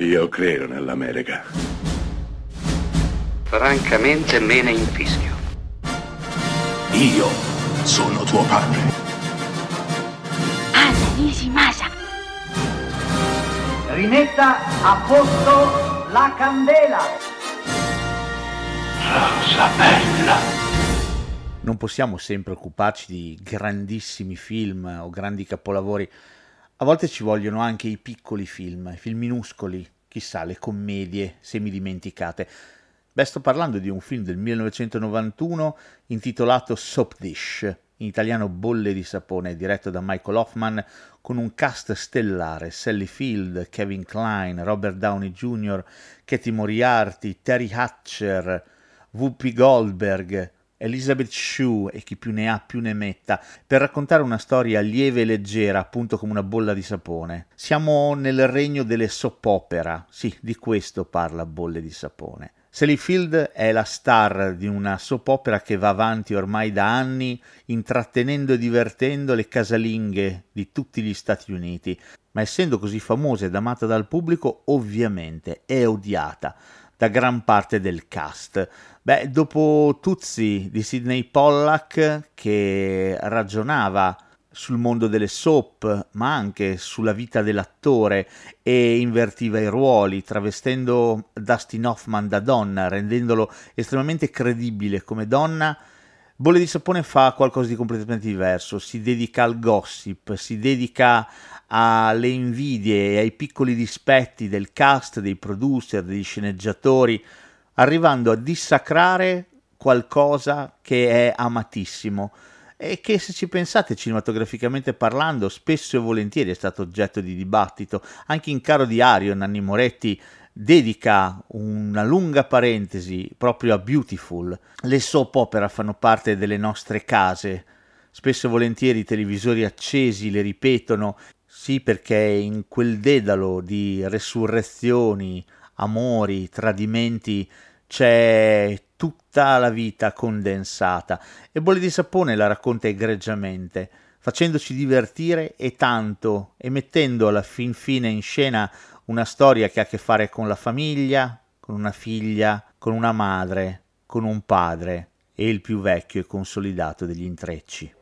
Io credo nell'America. Francamente me ne infischio. Io sono tuo padre. Anna Nishimasa. Rimetta a posto la candela. Rosa bella. Non possiamo sempre occuparci di grandissimi film o grandi capolavori. A volte ci vogliono anche i piccoli film, i film minuscoli, chissà, le commedie semidimenticate. Beh, sto parlando di un film del 1991 intitolato Soap Dish, in italiano Bolle di sapone, diretto da Michael Hoffman, con un cast stellare: Sally Field, Kevin Klein, Robert Downey Jr., Katie Moriarty, Terry Hatcher, Whoopi Goldberg, Elizabeth Shue e chi più ne ha più ne metta, per raccontare una storia lieve e leggera, appunto come una bolla di sapone. Siamo nel regno delle soap opera, sì, di questo parla Bolle di sapone. Sally Field è la star di una soap opera che va avanti ormai da anni, intrattenendo e divertendo le casalinghe di tutti gli Stati Uniti, ma essendo così famosa ed amata dal pubblico, ovviamente è odiata da gran parte del cast. Beh, dopo Tuzzi di Sidney Pollack, che ragionava sul mondo delle soap, ma anche sulla vita dell'attore e invertiva i ruoli, travestendo Dustin Hoffman da donna, rendendolo estremamente credibile come donna. Bolle di Sapone fa qualcosa di completamente diverso, si dedica al gossip, si dedica alle invidie e ai piccoli dispetti del cast, dei producer, degli sceneggiatori, arrivando a dissacrare qualcosa che è amatissimo e che se ci pensate cinematograficamente parlando spesso e volentieri è stato oggetto di dibattito. Anche in Caro Diario Nanni Moretti dedica una lunga parentesi proprio a Beautiful. Le soap opera fanno parte delle nostre case. Spesso e volentieri i televisori accesi le ripetono, sì perché in quel dedalo di resurrezioni, amori, tradimenti c'è tutta la vita condensata e Bolle di Sapone la racconta egregiamente, facendoci divertire e tanto e mettendo alla fin fine in scena una storia che ha a che fare con la famiglia, con una figlia, con una madre, con un padre e il più vecchio e consolidato degli intrecci.